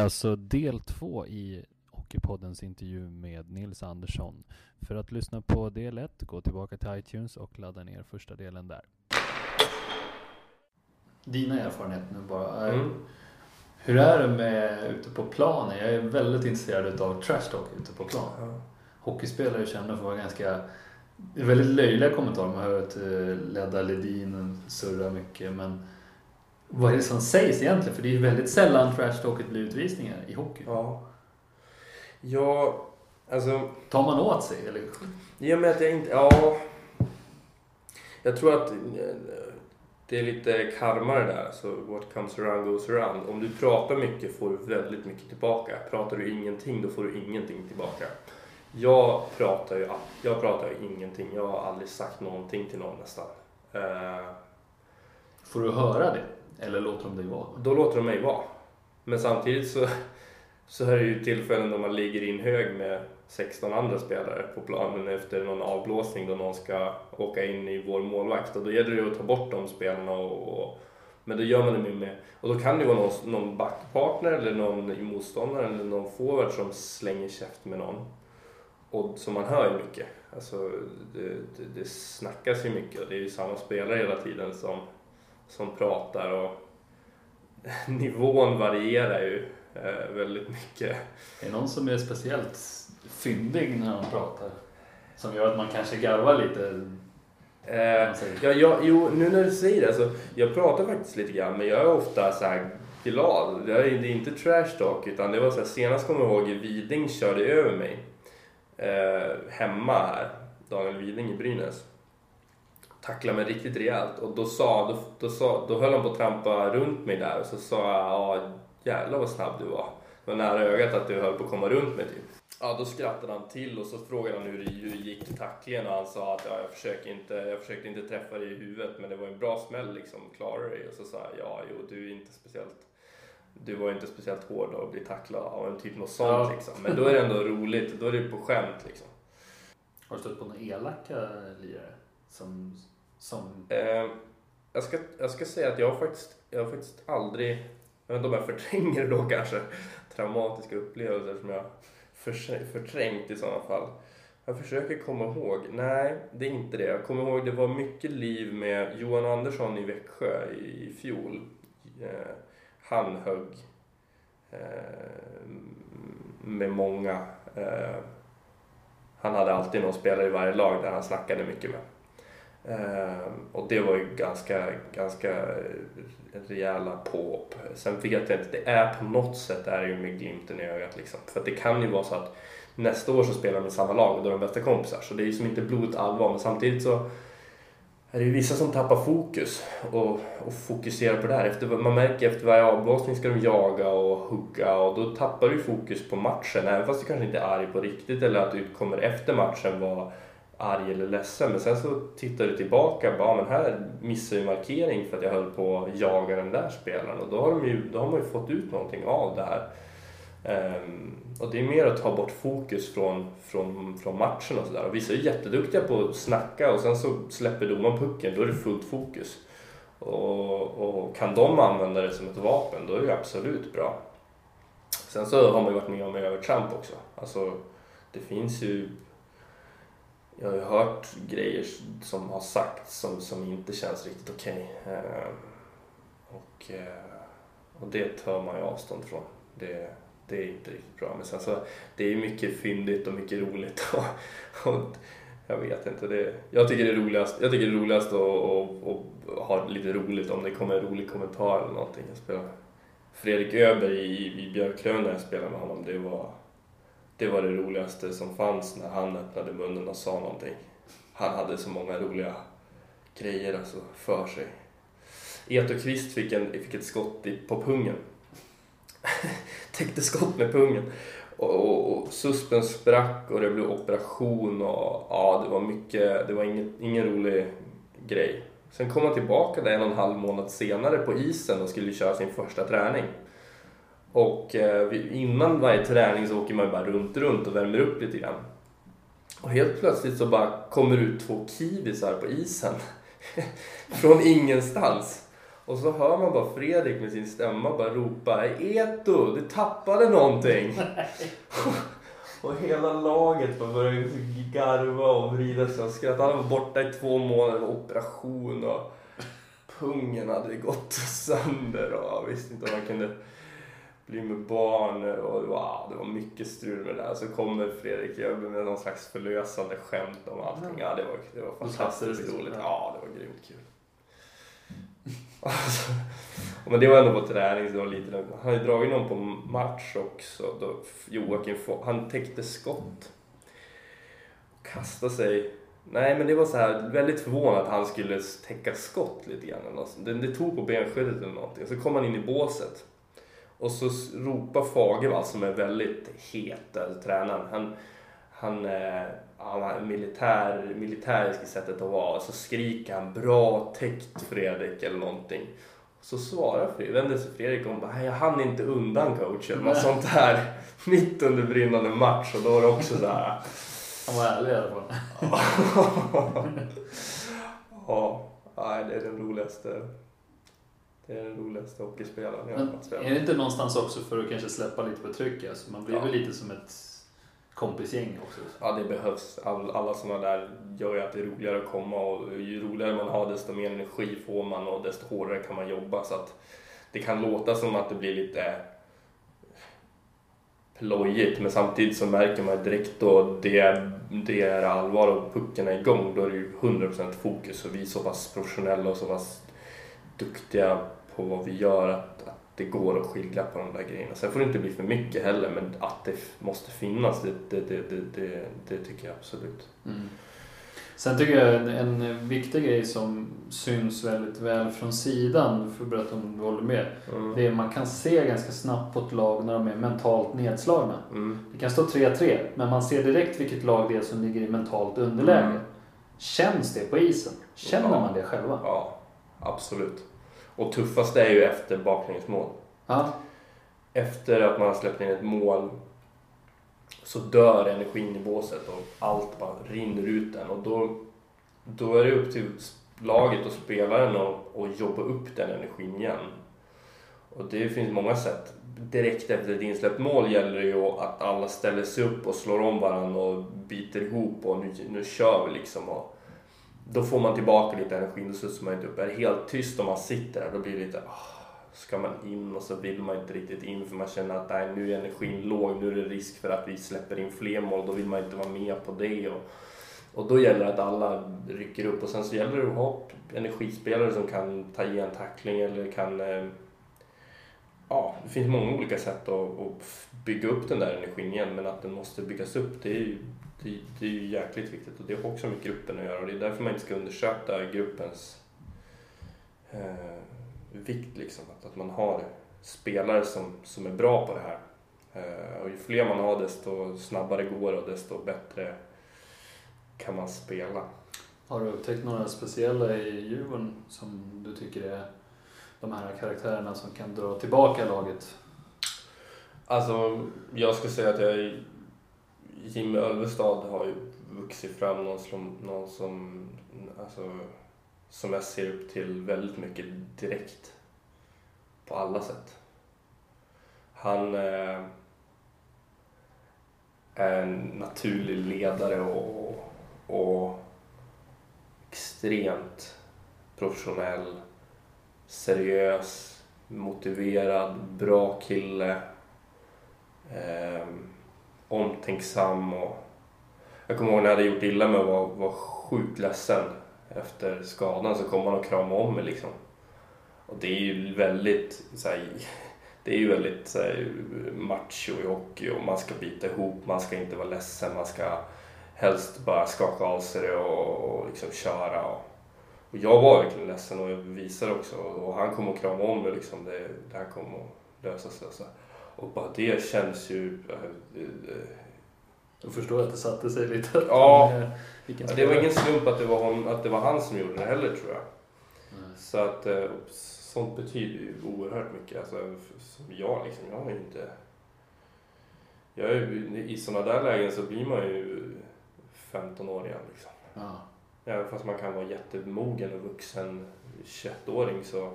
alltså del två i Hockeypoddens intervju med Nils Andersson. För att lyssna på del ett, gå tillbaka till iTunes och ladda ner första delen där. Dina erfarenheter nu bara. Mm. Hur är det med ute på planen? Jag är väldigt intresserad av trash talk ute på plan. Ja. Hockeyspelare är kända för att vara ganska det är väldigt löjliga kommentarer. Man hör att eh, Ledda Ledin surrar mycket. Men vad är det som sägs egentligen? För det är ju väldigt sällan trash talket blir utvisningar i hockey. Ja. Ja, alltså... Tar man åt sig? Eller? I och med att jag inte... Ja. Jag tror att eh, det är lite karma det där. Så what comes around goes around. Om du pratar mycket får du väldigt mycket tillbaka. Pratar du ingenting då får du ingenting tillbaka. Jag pratar ju, jag pratar ju ingenting. Jag har aldrig sagt någonting till någon nästan. Eh, Får du höra det? Eller låter de dig vara? då låter de mig vara. Men samtidigt så, så är det ju tillfällen då man ligger i en hög med 16 andra spelare på planen efter någon avblåsning då någon ska åka in i vår målvakt. Och då gäller det ju att ta bort de spelarna och, och men då gör man det med, med och då kan det ju vara någon, någon backpartner eller någon motståndare eller någon forward som slänger käft med någon. Och som man hör ju mycket. Alltså det, det, det snackas ju mycket och det är ju samma spelare hela tiden som, som pratar och nivån varierar ju eh, väldigt mycket. Är det någon som är speciellt fyndig när de pratar? Som gör att man kanske garvar lite? Eh, ja, ja, jo, nu när du säger det, alltså, jag pratar faktiskt lite grann men jag är ofta så här glad. Det är, det är inte trash talk utan det var så här, senast kommer jag ihåg Widing körde över mig eh, hemma här, Daniel Widing i Brynäs. Tacklade mig riktigt rejält och då, sa, då, då, sa, då höll han på att trampa runt mig där och så sa jag ja jävlar vad snabb du var. Det var nära ögat att du höll på att komma runt mig typ. Ja, då skrattade han till och så frågade han hur det hur det gick i tacklingen och han sa att ja, jag, försöker inte, jag försökte inte träffa dig i huvudet men det var en bra smäll liksom, klarar du dig? Och så sa jag ja, jo, du är inte speciellt du var inte speciellt hård att bli tacklad av en typ något sånt Ja. liksom. Men då är det ändå roligt, då är det på skämt liksom. Har du stött på några elaka lirare? Som, som Eh, jag, ska, jag ska säga att jag har faktiskt, jag har faktiskt aldrig, jag vet inte om jag förtränger då kanske, traumatiska upplevelser som jag för, förträngt i sådana fall. Jag försöker komma ihåg, nej det är inte det. Jag kommer ihåg det var mycket liv med Johan Andersson i Växjö i, i fjol. Eh, han högg eh, med många. Eh, han hade alltid någon spelare i varje lag där han snackade mycket med. Ehm, och det var ju ganska, ganska rejäla påhopp. Sen vet jag inte, det är på något sätt är det ju med glimten i ögat liksom. För det kan ju vara så att nästa år så spelar de i samma lag och då är de bästa kompisar. Så det är ju som inte blodigt allvar. Men samtidigt så är det ju vissa som tappar fokus och, och fokuserar på det här. Efter, man märker efter varje avblåsning ska de jaga och hugga och då tappar du fokus på matchen. Även fast du kanske inte är arg på riktigt eller att du kommer efter matchen vara arg eller ledsen. Men sen så tittar du tillbaka och bara, men här missade jag markering för att jag höll på att jaga den där spelaren. Och då har, de ju, då har man ju fått ut någonting av det här. Um, och det är mer att ta bort fokus från, från, från matchen och sådär. Och vissa är jätteduktiga på att snacka och sen så släpper domaren pucken, då är det fullt fokus. Och, och kan de använda det som ett vapen, då är det absolut bra. Sen så har man ju varit med om övertramp också. Alltså, det finns ju... Jag har ju hört grejer som har sagts som, som inte känns riktigt okej. Okay. och, eh, och det tar man ju avstånd från. Det, det är inte riktigt bra. Men sen så, det är ju mycket fyndigt och mycket roligt. Och, och jag vet inte. Det, jag tycker det är roligast, jag tycker det är roligast att, att, att ha lite roligt om det kommer en rolig kommentar eller någonting. Jag spelar Fredrik Öberg i, i Björklöven när jag spelade med honom. Det var, det var det roligaste som fanns när han öppnade munnen och sa någonting. Han hade så många roliga grejer alltså för sig. Eto Kvist fick, en, fick ett skott i, på pungen. Täckte skott med pungen. Och, och, och suspen sprack och det blev operation och ja, det var mycket, det var ingen, ingen rolig grej. Sen kom han tillbaka där en och en halv månad senare på isen och skulle köra sin första träning. Och eh, innan varje träning så åker man bara runt, runt och värmer upp lite grann. Och helt plötsligt så bara kommer ut två kiwisar på isen. Från ingenstans. Och så hör man bara Fredrik med sin stämma bara ropa Eto, du tappade någonting. och hela laget bara började garva och vrida sig och skratta. Han var borta i två månader, operation och pungen hade gått sönder och jag visste inte om man kunde bli med barn och wow, det var mycket strul med det där. Så kommer Fredrik Jöbbe med någon slags förlösande skämt om allting. Ja, det var, det var fantastiskt roligt. Ja, det var grymt kul. Alltså, men det var ändå på träning, så det var lite lugnt. Han hade dragit någon på match också. Då Joakim han täckte skott. Kastade sig. Nej, men det var så här väldigt förvånad att han skulle täcka skott lite grann. Det, det tog på benskyddet eller någonting. Så kom han in i båset. Och så ropar Fagervall som är väldigt het, alltså, tränaren. Han, han, eh, han militär, militäriska sättet att vara. Så skriker han bra täckt Fredrik eller någonting. Så svarar Fredrik, vänder sig Fredrik om bara, jag hann inte undan coach eller något sånt här. Mitt under brinnande match och då var det också så här. Han var ärlig i alla fall. ja, det är den roligaste den roligaste hockeyspelaren jag har spelat. Är det inte någonstans också för att kanske släppa lite på trycket? Alltså man blir ja. väl lite som ett kompisgäng också? Ja, det behövs. All, alla sådana där gör ju att det är roligare att komma och ju roligare man har desto mer energi får man och desto hårdare kan man jobba. Så att det kan låta som att det blir lite plojigt men samtidigt så märker man direkt då det, det är allvar och pucken är igång då är det ju 100% fokus och vi är så pass professionella och så pass duktiga på vad vi gör att, att det går att skilja på de där grejerna. Sen får det inte bli för mycket heller men att det måste finnas det, det, det, det, det tycker jag absolut. Mm. Sen tycker jag en, viktig grej som syns väldigt väl från sidan, för att berätta om du håller med. Mm. Det är att man kan se ganska snabbt på ett lag när de är mentalt nedslagna. Mm. Det kan stå 3-3 men man ser direkt vilket lag det är som ligger i mentalt underläge. Mm. Känns det på isen? Känner ja. man det själva? Ja, absolut. Och tuffast är ju efter baklängesmål. Ja. Efter att man har släppt in ett mål så dör energin i båset och allt bara rinner ut den. Och då, då är det upp till laget och spelaren att, att jobba upp den energin igen. Och det finns många sätt. Direkt efter ett insläppt mål gäller det ju att alla ställer sig upp och slår om varandra och biter ihop och nu, nu kör vi liksom. Och, då får man tillbaka lite energi, då studsar man inte upp. Är det helt tyst om man sitter där, då blir det lite oh, ska man in och så vill man inte riktigt in för man känner att nej, nu är energin låg, nu är det risk för att vi släpper in fler mål, då vill man inte vara med på det. Och, och då gäller det att alla rycker upp och sen så gäller det att ha energispelare som kan ta igen tackling eller kan eh, Ja, det finns många olika sätt att, att bygga upp den där energin igen men att den måste byggas upp det är ju det, det är ju jäkligt viktigt och det har också med gruppen att göra och det är därför man inte ska undersöka gruppens eh, vikt. Liksom. Att, att man har spelare som, som är bra på det här. Eh, och ju fler man har desto snabbare går det och desto bättre kan man spela. Har du upptäckt några speciella i Djurgården som du tycker är de här karaktärerna som kan dra tillbaka laget? Alltså, jag skulle säga att jag Jimmy Ölvestad har ju vuxit fram någon som, någon som, alltså, som jag ser upp till väldigt mycket direkt. På alla sätt. Han eh, är en naturlig ledare och, och extremt professionell, seriös, motiverad, bra kille. Eh, omtänksam och jag kommer ihåg när jag hade gjort illa mig och var, var sjukt ledsen efter skadan så kom han och kramade om mig liksom. Och det är ju väldigt så här, det är ju väldigt så här, macho i hockey och man ska bita ihop, man ska inte vara ledsen, man ska helst bara skaka av sig det och, och liksom köra. Och, och jag var verkligen ledsen och jag visade också och han kom och kramade om mig liksom, det, det här kommer att lösa sig. Så. Och bara det känns ju... Äh, jag förstår att det satte sig lite. Ja, ja det var ingen slump att det var, hon, att det var han som gjorde det heller tror jag. Mm. Så att äh, sånt betyder ju oerhört mycket. Alltså, som jag liksom, jag har ju inte... Jag är, I sådana där lägen så blir man ju 15 år igen liksom. Ja. Även fast man kan vara jättemogen och vuxen 21-åring så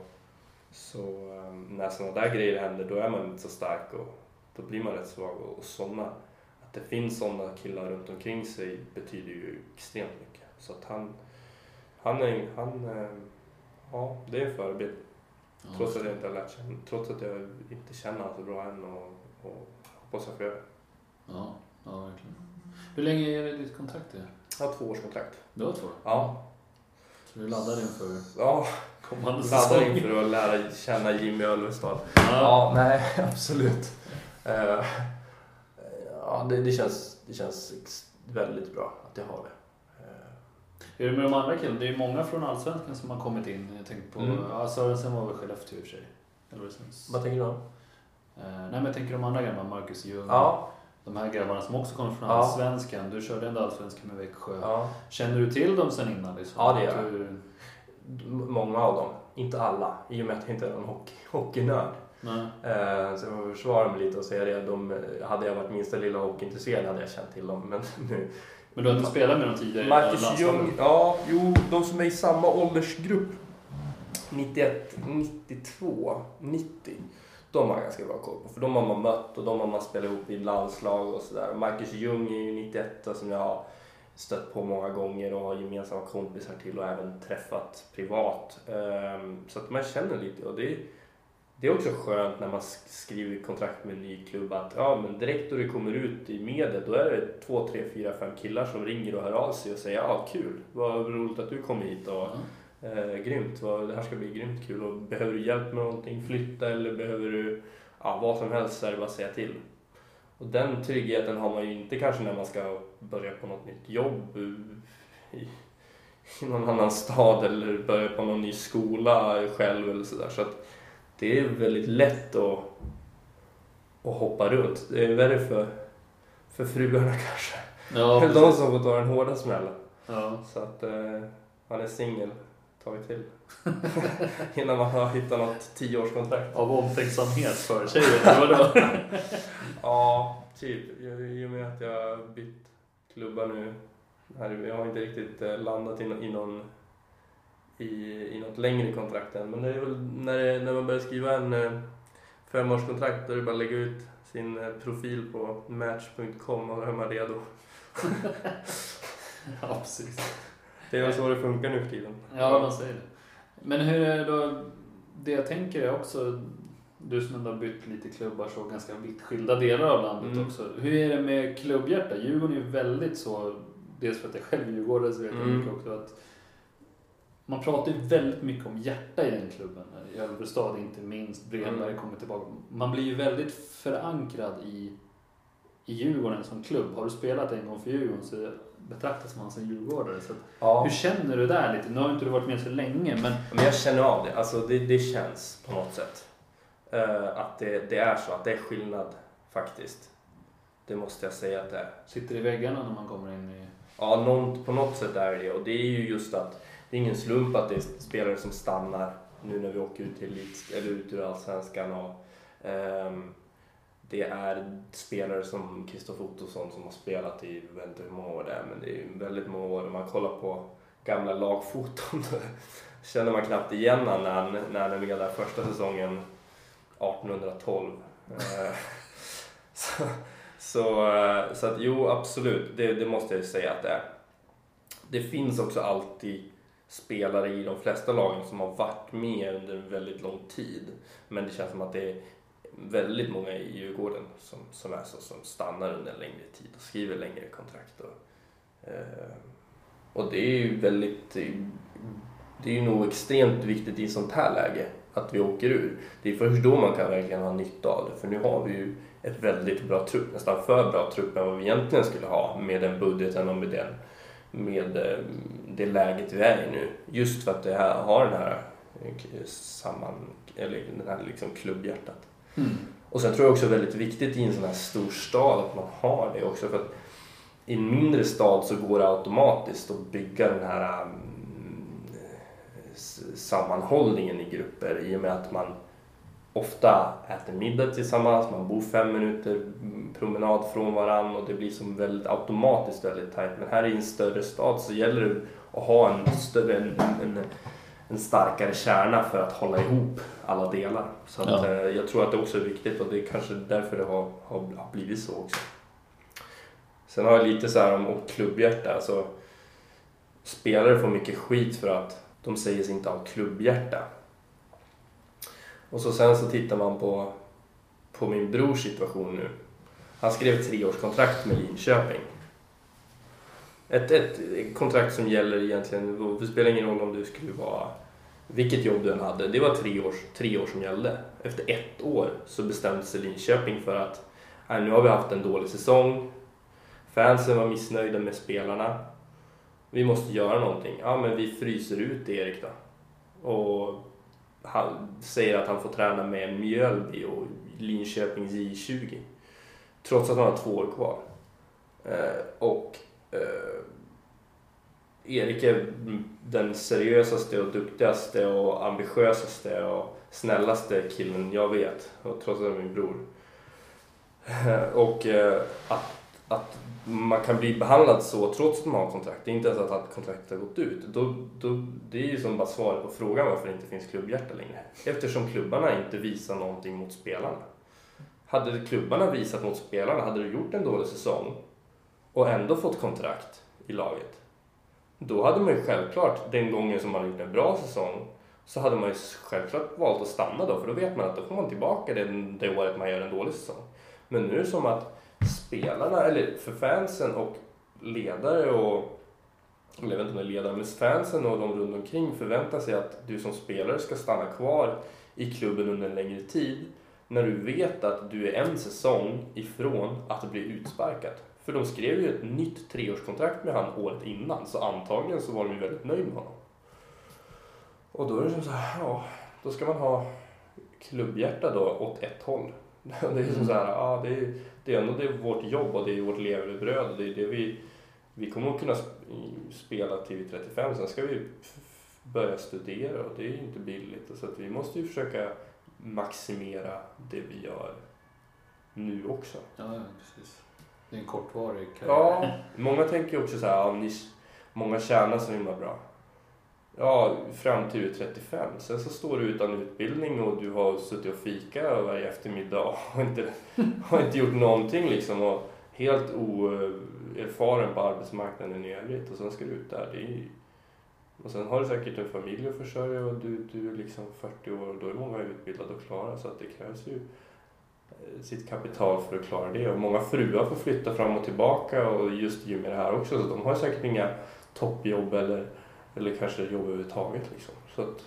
Så um, när sådana där grejer händer då är man inte så stark och då blir man rätt svag. Och, och såna, att det finns sådana killar runt omkring sig betyder ju extremt mycket. Så att han, han är, han, eh, ja det är en förebild. Ja, Trots att jag inte har lärt känna, trots att jag inte känner honom så bra än och, och hoppas jag får göra det. Ja, ja, verkligen. Hur länge är det ditt kontrakt? Är? Jag har två års kontrakt. Du har två? Ja, Så du laddar inför ja kommande laddar säsong? inför att lära känna Jimmy Ölvestad. Ja. Ja, nej, absolut. Eh, ja, det, det, känns, det känns väldigt bra att jag har det. Eh, Hur är det med de andra killarna? Det är ju många från Allsvenskan som har kommit in. Jag tänker på, Mm. ja Sörensen var väl Skellefteå i och för sig. Eller vad tänker du om? Eh, nej men jag tänker de andra grabbarna, Marcus Ljung. Ja, De här grabbarna som också kommer från Ja. Allsvenskan. Du körde ändå Allsvenskan med Växjö. ja. Känner du till dem sen innan? Liksom? Ja, det gör jag. du... Många av dem. Inte alla, i och med att jag inte är någon hockey, hockeynörd. Eh, så jag får försvara mig lite och säga det. De, hade jag varit minsta lilla hockeyintresserad hade jag känt till dem. Men nu, Men du har inte spelat med dem tidigare? Marcus? Ljung, ja, jo, de som är i samma åldersgrupp. 91, 92, 90. De har jag ganska bra koll på. För de har man mött och de har man spelat ihop i landslag och sådär. Marcus Ljung är ju 91 som jag har stött på många gånger och har gemensamma kompisar till och även träffat privat. Ehm, så att man känner lite och det är, det är också skönt när man skriver kontrakt med en ny klubb att ja, men direkt då det kommer ut i media då är det två, tre, fyra, fem killar som ringer och hör av sig och säger ja, kul, vad roligt att du kom hit och mm eh, grymt, det här ska bli grymt kul och behöver du hjälp med någonting, flytta eller behöver du ja, vad som helst så är det bara att säga till. Och den tryggheten har man ju inte kanske när man ska börja på något nytt jobb i, i någon annan stad eller börja på någon ny skola själv eller sådär. Så att det är väldigt lätt att, att hoppa runt. Det är värre för, för fruarna kanske. Ja, de som får ta den hårda smällen. ja. Så att eh, han är singel ett tag till. Innan man har hittat något tioårskontrakt. Av omtänksamhet för tjejer, eller vadå? Ja, typ. I och med att jag har bytt klubbar nu. Jag har inte riktigt eh, landat i någon i, i något längre kontrakt än. Men det är väl när, det, när man börjar skriva en eh, femårskontrakt då är det bara att lägga ut sin eh, profil på match.com och då är man redo. ja, precis. Det är väl så det funkar nu för tiden. Ja, man säger det. Men hur är det då? Det jag tänker är också, du som ändå har bytt lite klubbar så ganska vitt skilda delar av landet Mm. också. Hur är det med klubbhjärta? Djurgården är ju väldigt så, dels för att jag själv är djurgårdare så vet jag Mm. mycket också att man pratar ju väldigt mycket om hjärta i den klubben. I Ölvestad inte minst, Bremberg Mm. kommer tillbaka. Man blir ju väldigt förankrad i, i Djurgården som klubb. Har du spelat en gång för Djurgården så betraktas man som djurgårdare. Så Ja. hur känner du där lite? Nu har inte du varit med så länge men Men jag känner av det. Alltså det, det känns på något sätt. Eh, att det, det är så, att det är skillnad faktiskt. Det måste jag säga att det är. sitter i väggarna när man kommer in i... Ja, någon, på något sätt är det. Och det är ju just att det är ingen slump att det är spelare som stannar nu när vi åker ut till eller ut ur Allsvenskan. Och, ehm, det är spelare som Kristoffer Ottosson som har spelat i, jag vet inte hur många år det är, men det är väldigt många år. Om man kollar på gamla lagfoton känner man knappt igen honom när han, när han är med där första säsongen 1812. Eh, så, så, eh, så att jo, absolut, det, det måste jag säga att det är. Det finns också alltid spelare i de flesta lagen som har varit med under en väldigt lång tid. Men det känns som att det är väldigt många i Djurgården som, som är så, som stannar under en längre tid och skriver längre kontrakt. Och, eh, och det är ju väldigt, det är ju nog extremt viktigt i sånt här läge att vi åker ur. Det är först då man kan verkligen ha nytta av det. För nu har vi ju ett väldigt bra trupp, nästan för bra trupp än vad vi egentligen skulle ha med den budgeten och med, den, med eh, det läget vi är i nu. Just för att det här, har den här eh, samman, eller den här liksom klubbhjärtat. Mm. Och sen tror jag också det är väldigt viktigt i en sån här stor stad att man har det också. För att i en mindre stad så går det automatiskt att bygga den här mm, sammanhållningen i grupper i och med att man ofta äter middag tillsammans, man bor fem minuter mm, promenad från varann och det blir som väldigt automatiskt väldigt tajt. Men här i en större stad så gäller det att ha en större, en, en, en starkare kärna för att hålla ihop alla delar. Så att, Ja. eh, jag tror att det också är viktigt och det är kanske därför det har, har, har blivit så också. Sen har jag lite så här om, klubbhjärta. Alltså, spelare får mycket skit för att de säger sig inte ha klubbhjärta. Och så sen så tittar man på, på min brors situation nu. Han skrev treårskontrakt med Linköping. Ett, ett kontrakt som gäller egentligen, det spelar ingen roll om du skulle vara vilket jobb du än hade. Det var tre, år, tre år som gällde. Efter ett år så bestämde sig Linköping för att nej, nu har vi haft en dålig säsong. Fansen var missnöjda med spelarna. Vi måste göra någonting. Ja, men vi fryser ut Erik då. Och han säger att han får träna med Mjölby och Linköpings J20. Trots att han har två år kvar. Eh, och eh, Erik är den seriösaste och duktigaste och ambitiösaste och snällaste killen jag vet. Och trots att han är min bror. Eh, och eh, att, att man kan bli behandlad så trots att man har kontrakt. Det är inte ens att, att kontraktet har gått ut. Då, då, det är ju som bara svaret på frågan varför det inte finns klubbhjärta längre. Eftersom klubbarna inte visar någonting mot spelarna. Hade klubbarna visat mot spelarna, hade du gjort en dålig säsong och ändå fått kontrakt i laget. Då hade man ju självklart, den gången som man har gjort en bra säsong, så hade man ju självklart valt att stanna då, för då vet man att då får man tillbaka det, det året man gör en dålig säsong. Men nu är det som att spelarna, eller för fansen och ledare och eller jag vet inte om det är ledare, men fansen och de runt omkring förväntar sig att du som spelare ska stanna kvar i klubben under en längre tid när du vet att du är en säsong ifrån att bli utsparkad. För de skrev ju ett nytt treårskontrakt med han året innan, så antagligen så var de ju väldigt nöjda med honom. Och då är det som så här, ja, då ska man ha klubbhjärta då åt ett håll. Det är som så här, ja, det är, det är ändå det är vårt jobb och det är vårt levebröd och det är det vi, vi kommer att kunna spela till vi är 35, sen ska vi börja studera och det är ju inte billigt. Så att vi måste ju försöka maximera det vi gör nu också. Ja, precis. Det är en kortvarig karriär. Ja, många tänker också så här, ja, ni, många tjänar så himla bra. Ja, fram till du är 35. Sen så står du utan utbildning och du har suttit och fika varje eftermiddag och inte, har inte gjort någonting liksom. Och helt oerfaren på arbetsmarknaden i övrigt. Och sen ska du ut där. Det är, och sen har du säkert en familj att försörja och du, du är liksom 40 år och då är många utbildade och klara. Så att det krävs ju sitt kapital för att klara det. Och många fruar får flytta fram och tillbaka och just och med det här också. Så de har säkert inga toppjobb eller, eller kanske jobb överhuvudtaget. Liksom. Så att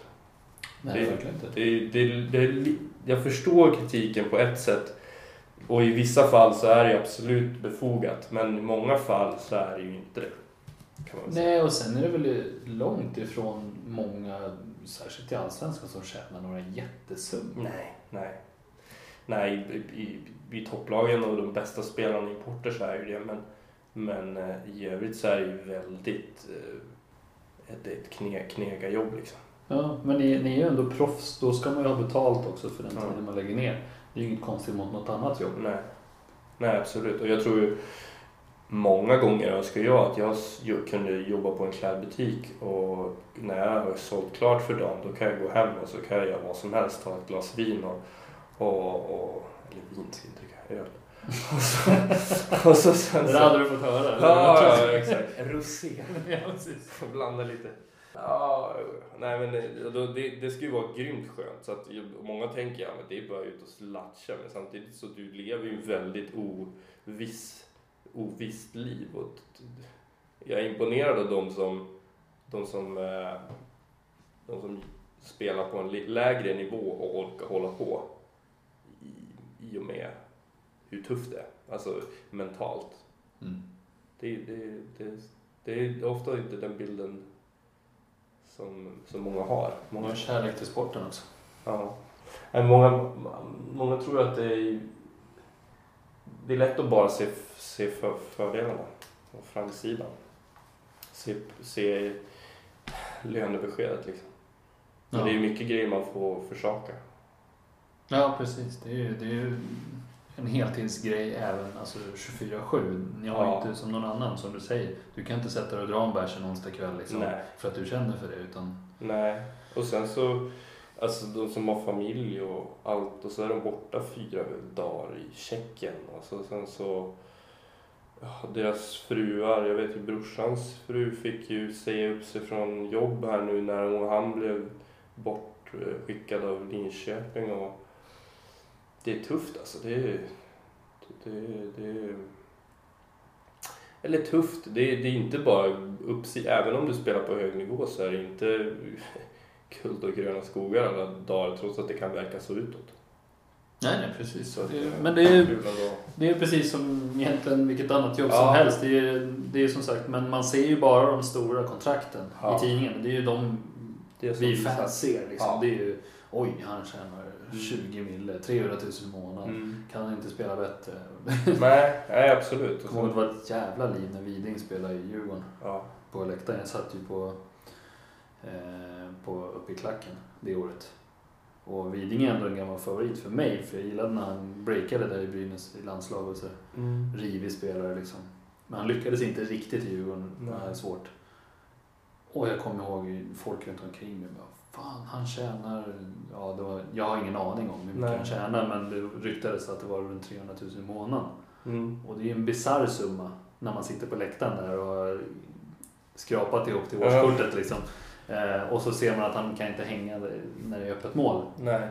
Nej, det- verkligen inte. det, det, det, jag förstår kritiken på ett sätt. Och i vissa fall så är det absolut befogat. Men i många fall så är det ju inte det. Nej, och sen är det väl långt ifrån många, särskilt i Allsvenskan, som tjänar några jättesummor. Nej, nej. Nej, i, i, i topplagen och de bästa spelarna i importer så är ju det. Men, men eh, i övrigt så är det ju väldigt eh, ett, ett kne, knegarjobb liksom. Ja, men ni, ni är ju ändå proffs. Då ska man ju ha betalt också för den Ja. tiden man lägger ner. Det är ju inget konstigt mot något annat jobb. Nej. Nej, absolut. Och jag tror ju många gånger önskar jag att jag kunde jobba på en klädbutik och när jag har sålt klart för dagen då kan jag gå hem och så kan jag göra vad som helst. Ta ett glas vin och, och, och eller vin ska jag dricka, öl. Och så, och så sen Det så, hade du fått höra. eller? Ja, ja, exakt. Rosé. ja, precis. Blanda lite. Ja, nej men det- det, skulle ju vara grymt skönt. Så att många tänker ja men det är bara ut och latcha. Men samtidigt så du lever ju väldigt oviss, ovisst liv. Och jag är imponerad av de som, de som, eh, de som spelar på en lägre nivå och orkar hålla på. I, och med hur tufft det är. Alltså mentalt. Mm. Det, det, det, det är ofta inte den bilden som, som många har. Många har kärlek till sporten också. ja. Många, många tror att det är, det är lätt att bara se, se för, fördelarna och framsidan. Se, se lönebeskedet liksom. Men Ja. det är mycket grejer man får försaka. Ja, precis. Det är ju, det är ju en heltidsgrej även alltså 24-7. Ni har Ja. inte som någon annan som du säger. Du kan inte sätta dig och dra en bärs en onsdag kväll liksom, Nej. för att du känner för det. Utan, Nej, och sen så, alltså de som har familj och allt och så är de borta fyra dagar i Tjeckien. Alltså sen så, deras fruar, jag vet ju brorsans fru fick ju säga upp sig från jobb här nu när han blev bortskickad av Linköping och det är tufft alltså. Det är, det, det, det eller tufft, det är, det är inte bara uppsida. Även om du spelar på hög nivå så är det inte guld och gröna skogar alla dagar trots att det kan verka så utåt. nej, nej precis. Så Det, men det är, det är precis som egentligen vilket annat jobb Ja. som helst. Det är, det är som sagt, men man ser ju bara de stora kontrakten Ja. i tidningen. Det är ju de Det är vi fans ser. Liksom. Ja. Det är ju, oj, han tjänar 20 mille, 300 000 i månaden. Mm. Kan han inte spela bättre? nej, nej, absolut. Kommer ihåg det var ett jävla liv när Widing spelade i Djurgården. ja. På läktaren. Jag satt ju på, eh, på uppe i klacken det året. Och Widing är ändå en gammal favorit för mig. För jag gillade när han breakade där i Brynäs i landslaget. Så Mm. rivig spelare liksom. Men han lyckades inte riktigt i Djurgården. Det Nej. svårt. Och jag kommer ihåg folk runt omkring mig. Bara, Fan, han tjänar... Ja, det var, jag har ingen aning om hur mycket Nej. han tjänar. Men det ryktades att det var runt 300 000 i månaden. Mm. Och det är ju en bisarr summa när man sitter på läktaren där och har skrapat ihop till årskortet liksom. Eh, och så ser man att han kan inte hänga när det är öppet mål. Nej.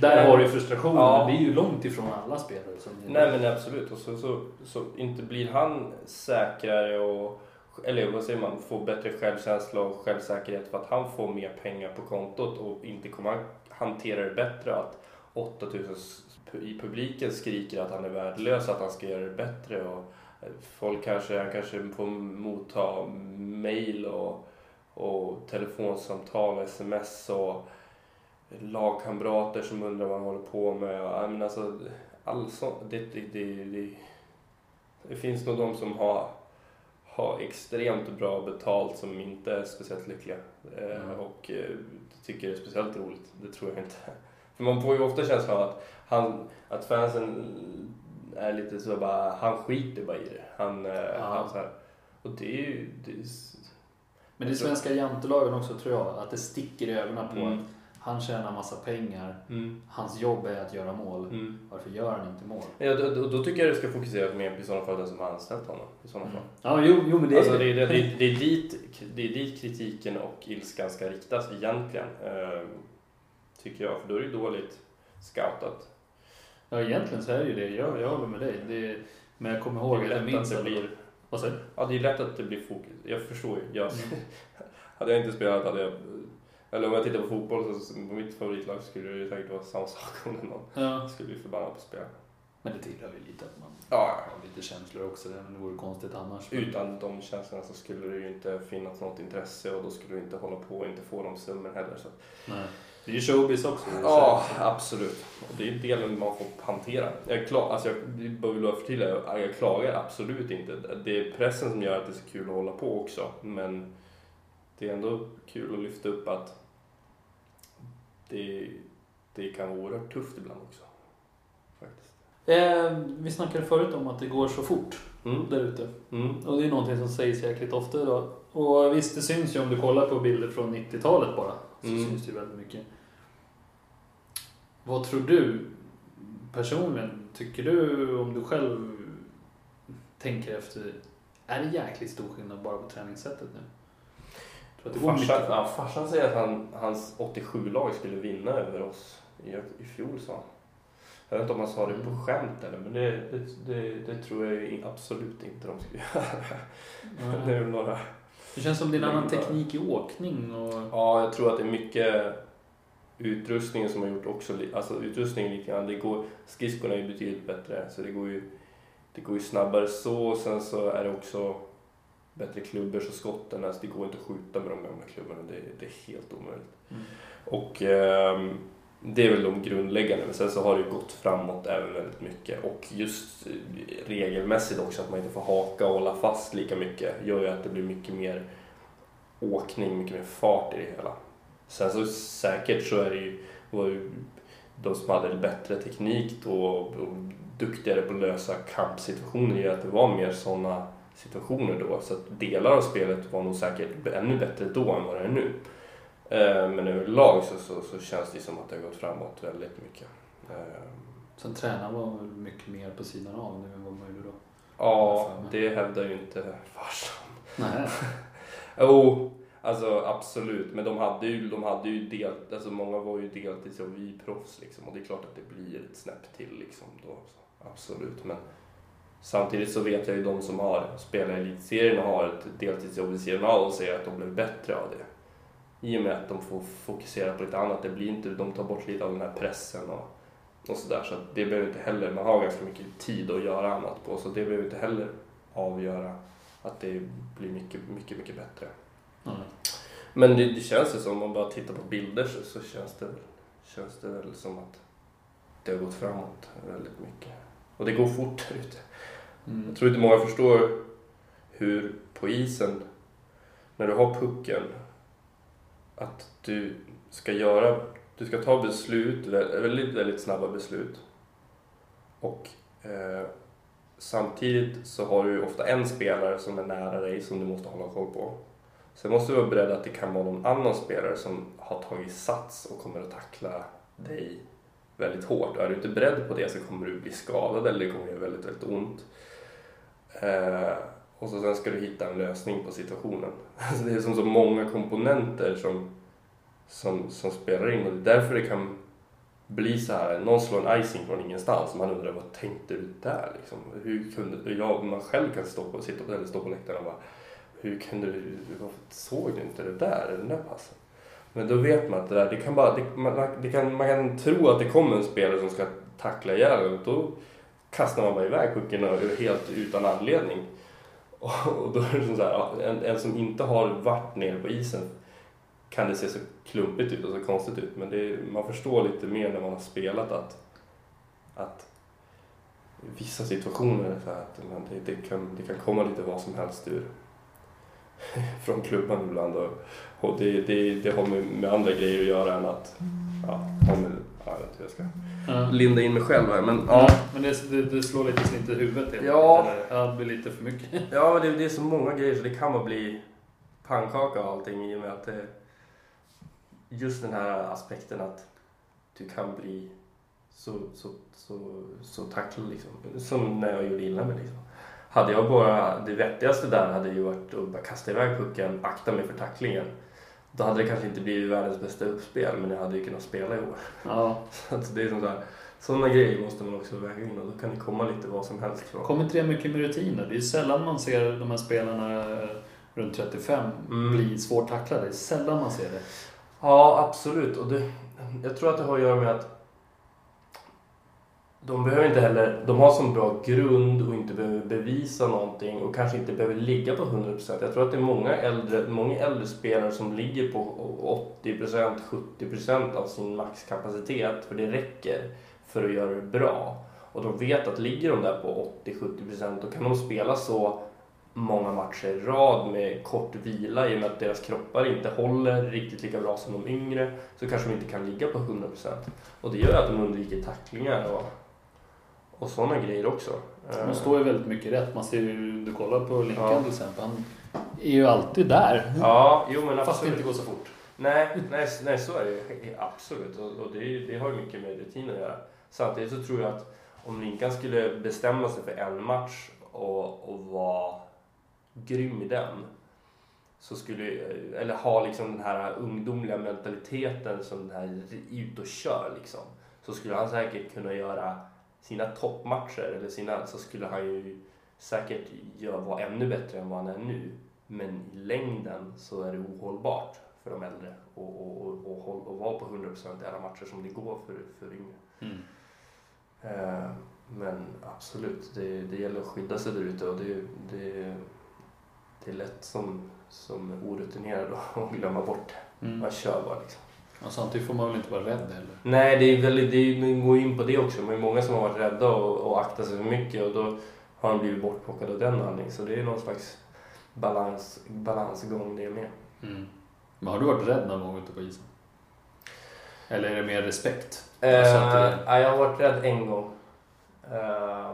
Där Nej. har du frustrationen. Ja. Det är ju långt ifrån alla spelare. Som Nej men absolut. Och så, så, så inte blir han säkrare och eller vad säger man, får bättre självkänsla och självsäkerhet för att han får mer pengar på kontot och inte kommer han hantera det bättre att 8000 i publiken skriker att han är värdelös, att han ska göra det bättre och eh, folk kanske, han kanske får motta mail och, och telefonsamtal, sms och lagkamrater som undrar vad han håller på med. Och, jag menar, alltså, all så, det, det, det, det, det finns nog de som har, har extremt bra betalt som inte är speciellt lyckliga. Eh, Mm. Och eh, tycker det är speciellt roligt. Det tror jag inte. För man får ju ofta känslan av att, han, att fansen är lite så bara, han skiter bara i det. Han, eh, Ja. han så här. Och det är ju... Det är, Men det är svenska jantelagen också tror jag. Att det sticker i ögonen på Mm. Han tjänar massa pengar. mm, Hans jobb är att göra mål. mm. Varför gör han inte mål? Ja, då, då, då tycker jag det ska fokusera mer på i sådana fall den som har anställt honom. I sådana fall. Ja, jo, jo men det är Alltså det, är, det, är- det, är dit, det är dit kritiken och ilskan ska riktas egentligen. Eh, tycker jag, för då är det ju dåligt scoutat. Ja, egentligen så är det ju det. Jag, jag håller med dig. Det är, men jag kommer Det ihåg att jag lätt att minns det blir... Vad säger du? Ja, det är lätt att det blir fokus. Jag förstår ju. Jag, Mm. hade jag inte spelat hade jag... Eller om jag tittar på fotboll så på mitt favoritlag skulle det ju säkert vara samma sak om det någon Ja. skulle bli förbannad på spel. Men det tillhör ju lite att man Ja, har lite känslor också. Det vore konstigt annars. Utan de känslorna så skulle det ju inte finnas något intresse och då skulle du inte hålla på och inte få de summorna heller. Så. Nej. Det är ju showbiz också. Ja, absolut. Och det är delen man får hantera. Jag, klar, alltså jag bara förtydliga, jag klagar absolut inte. Det är pressen som gör att det är så kul att hålla på också. Men det är ändå kul att lyfta upp att det, det kan vara oerhört tufft ibland också. Faktiskt. Eh, vi snackade förut om att det går så fort Mm. där ute. Mm. Och det är någonting som sägs jäkligt ofta idag. Och visst, det syns ju om du kollar på bilder från 90-talet bara. Så Mm. syns det ju väldigt mycket. Vad tror du personligen? Tycker du om du själv tänker efter. Är det jäkligt stor skillnad bara på träningssättet nu? Tror att Farsan, ja, farsan säger att han, hans 87-lag skulle vinna över oss i, i fjol, sa han. Jag vet inte om han sa det på Mm. skämt eller, men det, det, det, det tror jag absolut inte de skulle göra. Det är några... Det känns som det är en annan teknik i åkning och... Ja, jag tror att det är mycket utrustningen som har gjort också, alltså utrustningen lite grann, det går, skridskorna är ju betydligt bättre så det går ju, det går ju snabbare så, sen så är det också bättre klubbor så skotten, alltså det går inte att skjuta med de gamla klubborna, det, det är helt omöjligt. Mm. Och ehm, det är väl de grundläggande, men sen så har det ju gått framåt även väldigt mycket. Och just eh, regelmässigt också att man inte får haka och hålla fast lika mycket gör ju att det blir mycket mer åkning, mycket mer fart i det hela. Sen så säkert så är det ju, var ju de som hade bättre teknik då och duktigare på att lösa kampsituationer gör att det var mer sådana situationer då. Så att delar av spelet var nog säkert ännu bättre då än vad det är nu. Eh, men överlag så, så, så känns det som att det har gått framåt väldigt mycket. Eh, Sen tränaren var väl mycket mer på sidan av nu än vad man gjorde då? Ja, det hävdar ju inte farsan. Nej. Jo, alltså absolut. Men de hade ju, de hade ju delt, alltså många var ju deltids och vi proffs liksom. Och det är klart att det blir ett snäpp till liksom då. Absolut. Men samtidigt så vet jag ju de som har spelat i elitserien och har ett deltidsjobb vid sidan av och säger att de blev bättre av det. I och med att de får fokusera på lite annat. Det blir inte, de tar bort lite av den här pressen och, och sådär. Så det behöver inte heller, man har ganska mycket tid att göra annat på. Så det behöver inte heller avgöra att det blir mycket, mycket, mycket bättre. Mm. Men det, det känns ju som, om man bara tittar på bilder så, så känns, det, känns det väl som att det har gått framåt väldigt mycket. Och det går fort där ute. Mm. Jag tror inte många förstår hur på isen, när du har pucken, att du ska göra, du ska ta beslut, väldigt, väldigt snabba beslut. Och eh, samtidigt så har du ofta en spelare som är nära dig som du måste hålla koll på. Sen måste du vara beredd att det kan vara någon annan spelare som har tagit sats och kommer att tackla dig väldigt hårt. Och är du inte beredd på det så kommer du bli skadad eller det kommer göra väldigt, väldigt ont. Eh, och så sen ska du hitta en lösning på situationen. Alltså det är som så många komponenter som, som, som spelar in och det är därför det kan bli så här, någon slår en icing från ingenstans och man undrar vad tänkte du där liksom? Hur kunde, jag, man själv kan stå på, sitta eller stå på läktaren och bara hur kunde du, varför såg du inte det där, den där passen? Men då vet man att det där, det kan bara, det, man, det kan, man kan tro att det kommer en spelare som ska tackla ihjäl och då kastar man bara iväg pucken helt utan anledning. Och, då är det så här, en, en som inte har varit nere på isen kan det se så klumpigt ut och så konstigt ut. Men det, man förstår lite mer när man har spelat att, att vissa situationer så att man, det, det, kan, det kan komma lite vad som helst ur från klubban ibland. Och, och det, det, det har med, med, andra grejer att göra än att ja, har med, ja, jag tror jag ska linda in mig själv här men ja. ja men det, det, det, slår lite snett i huvudet helt ja. Eller, det blir lite för mycket. Ja men det, det är så många grejer så det kan bara bli pannkaka och allting i och med att det, just den här aspekten att du kan bli så, så, så, så tacklad liksom. Som när jag gjorde illa mig liksom. Hade jag bara, det vettigaste där hade ju varit att bara kasta iväg pucken, akta mig för tacklingen. Då hade det kanske inte blivit världens bästa uppspel, men jag hade ju kunnat spela i år. Ja. Så det är som så här, sådana grejer måste man också väga in och då kan det komma lite vad som helst. Från. Kommer inte det mycket med rutiner? Det är sällan man ser de här spelarna runt 35 mm. bli svårt tacklade. Det är sällan man ser det. Ja, absolut. Och det, jag tror att det har att göra med att de behöver inte heller, de har sån bra grund och inte behöver bevisa någonting och kanske inte behöver ligga på 100%. Jag tror att det är många äldre, många äldre spelare som ligger på 80%, 70% av sin maxkapacitet för det räcker för att göra det bra. Och de vet att ligger de där på 80-70% då kan de spela så många matcher i rad med kort vila i och med att deras kroppar inte håller riktigt lika bra som de yngre så kanske de inte kan ligga på 100%. Och det gör att de undviker tacklingar och, och sådana grejer också. De står ju väldigt mycket rätt. Man ser ju, du kollar på Lincoln ja. till exempel, han är ju alltid där. Ja, jo men Fast det inte går så fort. Nej, nej, nej så är det absolut. Och, och det, det har ju mycket med rutin att göra. Samtidigt så tror jag att om Linkan skulle bestämma sig för en match och, och vara grym i den så skulle, eller ha liksom den här ungdomliga mentaliteten som den här ut och kör liksom. Så skulle han säkert kunna göra sina toppmatcher eller sina, så skulle han ju säkert göra, vara ännu bättre än vad han är nu. Men i längden så är det ohållbart för de äldre att och, och, och, och vara på 100% i alla matcher som det går för, för yngre. Mm. Eh, men absolut, det, det gäller att skydda sig där ute och det, det det är lätt som, som orutinerad att glömma bort mm. Man kör bara liksom. Och samtidigt får man väl inte vara rädd heller? Nej, det, är väldigt, det går in på det också. Men många som har varit rädda och, och aktat sig för mycket och då har de blivit bortplockade av den anledningen. Så det är någon slags balans, balansgång det med. Mm. Men har du varit rädd någon gång ute på isen? Eller är det mer respekt? Eh, det- jag har varit rädd en gång. Eh,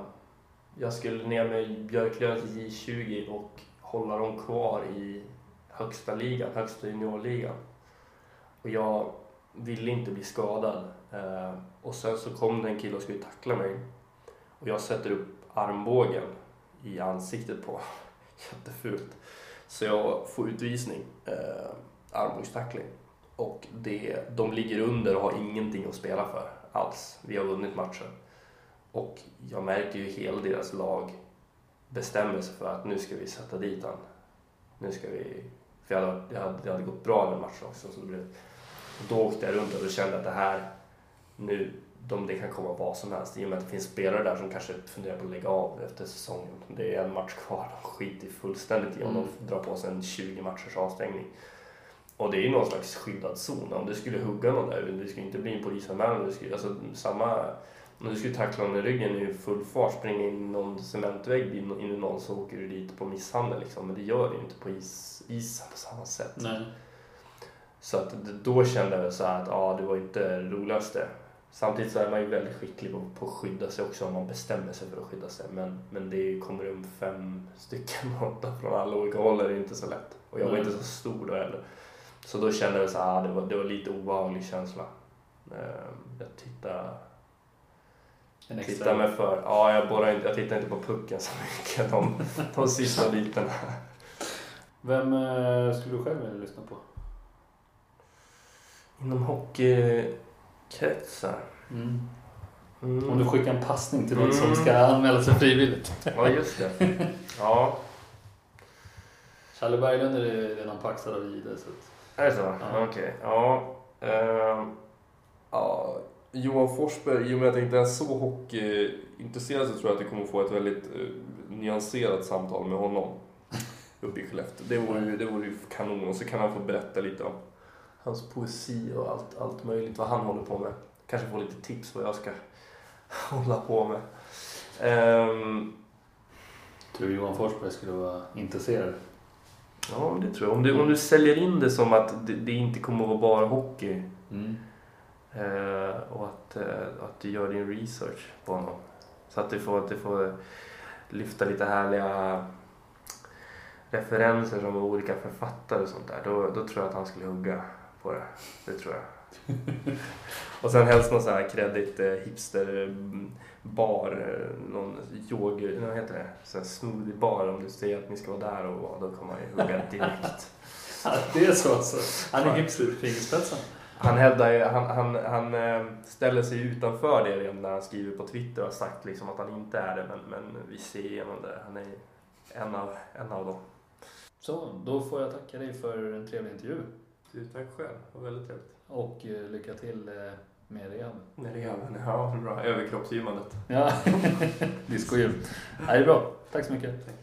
jag skulle ner med Björklöven till J20 och hålla dem kvar i högsta ligan, högsta juniorligan. Och jag ville inte bli skadad. Eh, och sen så kom det en kille och skulle tackla mig. Och jag sätter upp armbågen i ansiktet på Jättefult. Så jag får utvisning. Eh, armbågstackling. Och det, de ligger under och har ingenting att spela för alls. Vi har vunnit matchen. Och jag märker ju hela deras lag bestämmer sig för att nu ska vi sätta dit han. Nu ska vi... För jag hade, jag hade, det hade gått bra den matchen också. Så det blev, då åkte jag runt och kände att det här, nu, de, det kan komma vad som helst. I och med att det finns spelare där som kanske funderar på att lägga av efter säsongen. Det är en match kvar, de skiter fullständigt i om Mm. de drar på sig en 20 matchers avstängning. Och det är ju någon slags skyddad zon. Om du skulle hugga någon där, det skulle inte bli en polisanmälan. Alltså, samma, om du skulle tackla någon i ryggen i full fart, springa in i någon cementvägg in, in i någon så åker du dit på misshandel. Liksom. Men det gör du ju inte på is, isen på samma sätt. Nej. Så att då kände jag så här att ja, det var inte det roligaste. Samtidigt så är man ju väldigt skicklig på, på att skydda sig också om man bestämmer sig för att skydda sig. Men, men det kommer um fem stycken åtta från alla olika håll är det inte så lätt. Och jag var Nej. inte så stor då heller. Så då kände jag så här, det var, det var lite obehaglig känsla. Eh, Jag tittade, En tittade extra. mig för. Ja, jag, borrade inte, jag tittade inte på pucken så mycket de, de sista bitarna. Vem eh, skulle du själv vilja lyssna på? Inom hockeykretsar. Mm. Mm. Om du skickar en passning till någon Mm. som ska anmäla sig frivilligt. Ja, just det. Ja, Charlie Berglund är redan paxad av. Så att... är det så? Ja. Okej. Ja. ehm, ja. Johan Forsberg, i och med att jag inte är så hockeyintresserad så tror jag att jag kommer få ett väldigt eh, nyanserat samtal med honom uppe i Skellefteå. Det vore, ju, det vore ju kanon. Och så kan han få berätta lite om hans poesi och allt, allt möjligt, vad han håller på med. Kanske få lite tips vad jag ska hålla på med. Ehm, Tror du Johan Forsberg skulle vara intresserad? Ja, det tror jag. Om du, om du säljer in det som att det, det inte kommer att vara bara hockey Mm. eh, och att, eh, att du gör din research på honom. Så att du får, att du får lyfta lite härliga referenser som olika författare och sånt där. Då, då tror jag att han skulle hugga på det. Det tror jag. och sen helst någon sån här kredit eh, hipster mm, bar, eh, någon yoghurt, vad heter det? Sån här smoothie bar om du säger att ni ska vara där och då kommer han ju hugga direkt. Ja, det är så alltså. Han är hipster i fingerspetsen. Han hävdar ju, han, han, han eh, ställer sig utanför det redan när han skriver på Twitter och har sagt liksom att han inte är det men, men vi ser igenom det. Han är en av, en av dem. Så, då får jag tacka dig för en trevlig intervju. Du, tack själv. Det var väldigt trevligt. Och eh, lycka till eh, med rehab. När det gör Ja, bra. Överkroppsgymmandet. Ja, discogym. Ja, det är bra. Tack så mycket. Tack.